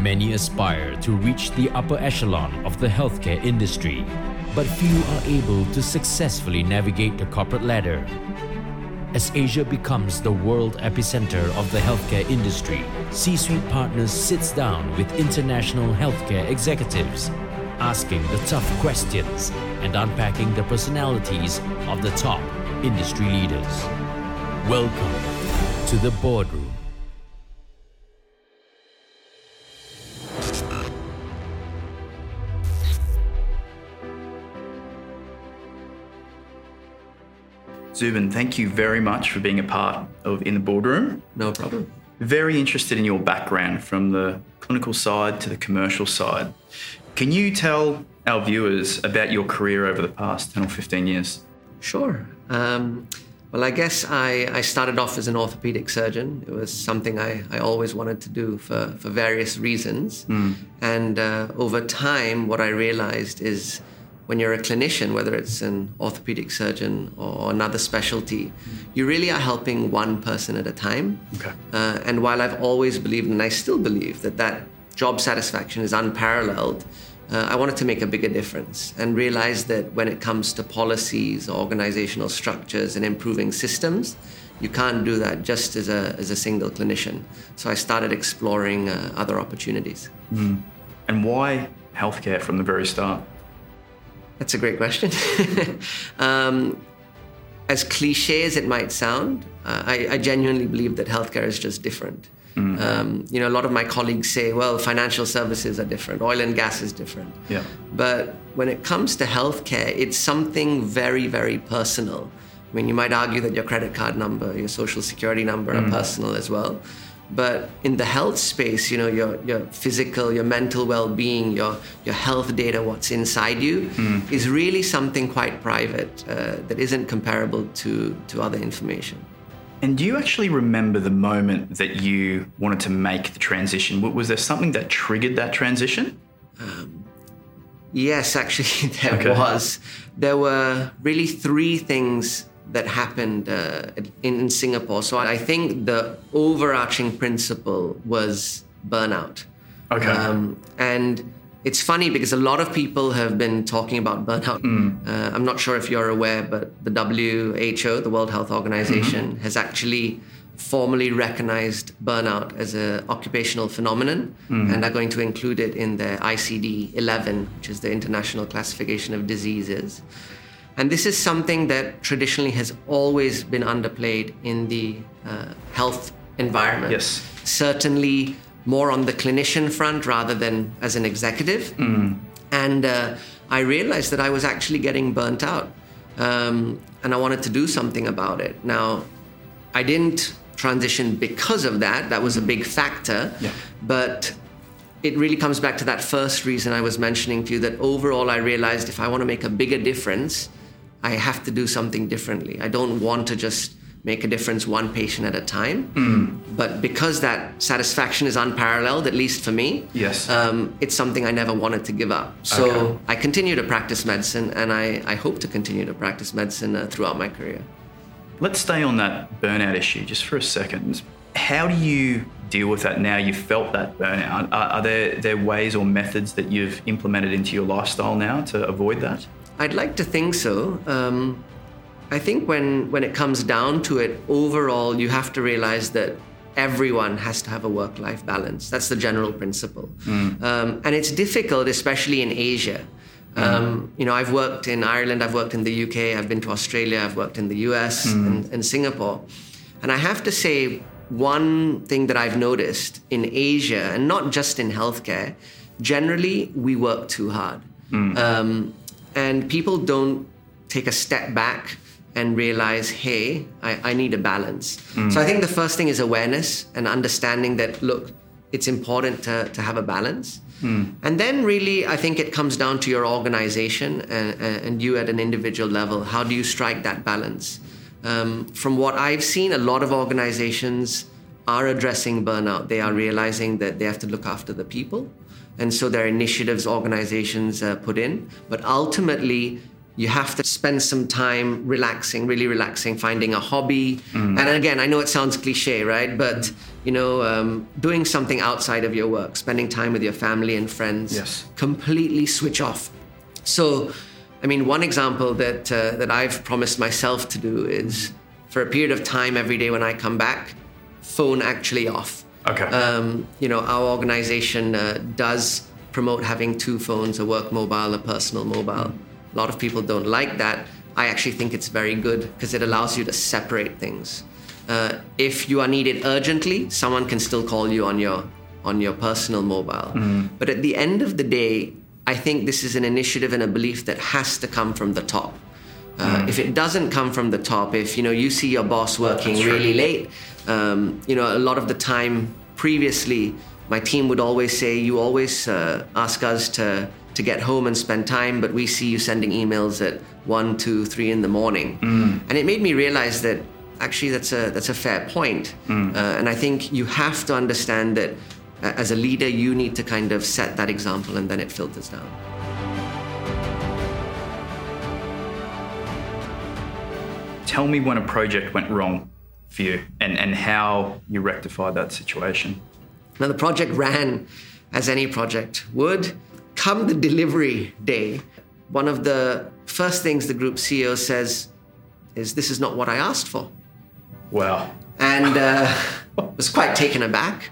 Many aspire to reach the upper echelon of the healthcare industry, but few are able to successfully navigate the corporate ladder. As Asia becomes the world epicenter of the healthcare industry, C Suite Partners sits down with international healthcare executives, asking the tough questions and unpacking the personalities of the top industry leaders. Welcome to the boardroom. Zubin, thank you very much for being a part of In the Boardroom. No problem. Very interested in your background from the clinical side to the commercial side. Can you tell our viewers about your career over the past 10 or 15 years? Sure. Um, well, I guess I, I started off as an orthopedic surgeon. It was something I, I always wanted to do for, for various reasons. Mm. And uh, over time, what I realized is when you're a clinician, whether it's an orthopedic surgeon or another specialty, you really are helping one person at a time. Okay. Uh, and while I've always believed, and I still believe, that that job satisfaction is unparalleled, uh, I wanted to make a bigger difference and realize that when it comes to policies, organizational structures, and improving systems, you can't do that just as a, as a single clinician. So I started exploring uh, other opportunities. Mm. And why healthcare from the very start? That's a great question. um, as cliche as it might sound, uh, I, I, genuinely believe that healthcare is just different. Mm. Um, you know, a lot of my colleagues say, well, financial services are different, oil and gas is different. Yeah. But when it comes to healthcare, it's something very, very personal. I mean, you might argue that your credit card number, your social security number mm. are personal as well. But in the health space, you know, your, your physical, your mental well being, your, your health data, what's inside you, mm. is really something quite private uh, that isn't comparable to, to other information. And do you actually remember the moment that you wanted to make the transition? Was there something that triggered that transition? Um, yes, actually, there okay. was. There were really three things that happened uh, in, in, Singapore. So I think the overarching principle was burnout. Okay. Um, and it's funny because a lot of people have been talking about burnout. Mm. Uh, I'm not sure if you're aware, but the WHO, the World Health Organization, mm-hmm. has actually formally recognized burnout as an occupational phenomenon mm. and are going to include it in their ICD 11, which is the International Classification of Diseases. And this is something that traditionally has always been underplayed in the uh, health environment. Yes. Certainly more on the clinician front rather than as an executive. Mm. And uh, I realized that I was actually getting burnt out. Um, and I wanted to do something about it. Now, I didn't transition because of that. That was a big factor. Yeah. But it really comes back to that first reason I was mentioning to you that overall I realized if I want to make a bigger difference, I have to do something differently. I don't want to just make a difference one patient at a time. Mm. But because that satisfaction is unparalleled, at least for me, yes, um, it's something I never wanted to give up. So okay. I continue to practice medicine, and I, I hope to continue to practice medicine uh, throughout my career. Let's stay on that burnout issue just for a second. How do you deal with that now? You've felt that burnout. Are, are there, there ways or methods that you've implemented into your lifestyle now to avoid that? I'd like to think so. Um, I think when, when it comes down to it, overall, you have to realize that everyone has to have a work life balance. That's the general principle. Mm. Um, and it's difficult, especially in Asia. Um, you know, I've worked in Ireland, I've worked in the UK, I've been to Australia, I've worked in the US mm. and, and Singapore. And I have to say, one thing that I've noticed in Asia, and not just in healthcare, generally we work too hard. Mm. Um, and people don't take a step back and realize, hey, I, I need a balance. Mm. So I think the first thing is awareness and understanding that, look, it's important to, to have a balance. Mm. And then, really, I think it comes down to your organization and, and you at an individual level. How do you strike that balance? Um, from what I've seen, a lot of organizations are addressing burnout. They are realizing that they have to look after the people. And so there are initiatives organizations uh, put in. But ultimately, you have to spend some time relaxing, really relaxing, finding a hobby. And again, I know it sounds cliche, right? But you know, um, doing something outside of your work, spending time with your family and friends, Yes. completely switch off. So, I mean, one example that uh, that I've promised myself to do is for a period of time every day when I come back, phone actually off. Okay. Um, you know, our organization uh, does promote having two phones, a work mobile, a personal mobile. A lot of people don't like that. I actually think it's very good because it allows you to separate things. Uh, if you are needed urgently, someone can still call you on your on your personal mobile. But at the end of the day, I think this is an initiative and a belief that has to come from the top. Uh, If it doesn't come from the top, if you know you see your boss working That's really true. late, um, you know a lot of the time previously, my team would always say, "You always uh, ask us to to get home and spend time, but we see you sending emails at one, two, three in the morning," and it made me realize that actually that's a that's a fair point, uh, and I think you have to understand that uh, as a leader, you need to kind of set that example, and then it filters down. Tell me when a project went wrong for you and, and how you rectified that situation. Now, the project ran as any project would. Come the delivery day, one of the first things the group CEO says is, This is not what I asked for. Wow. And uh, was quite taken aback.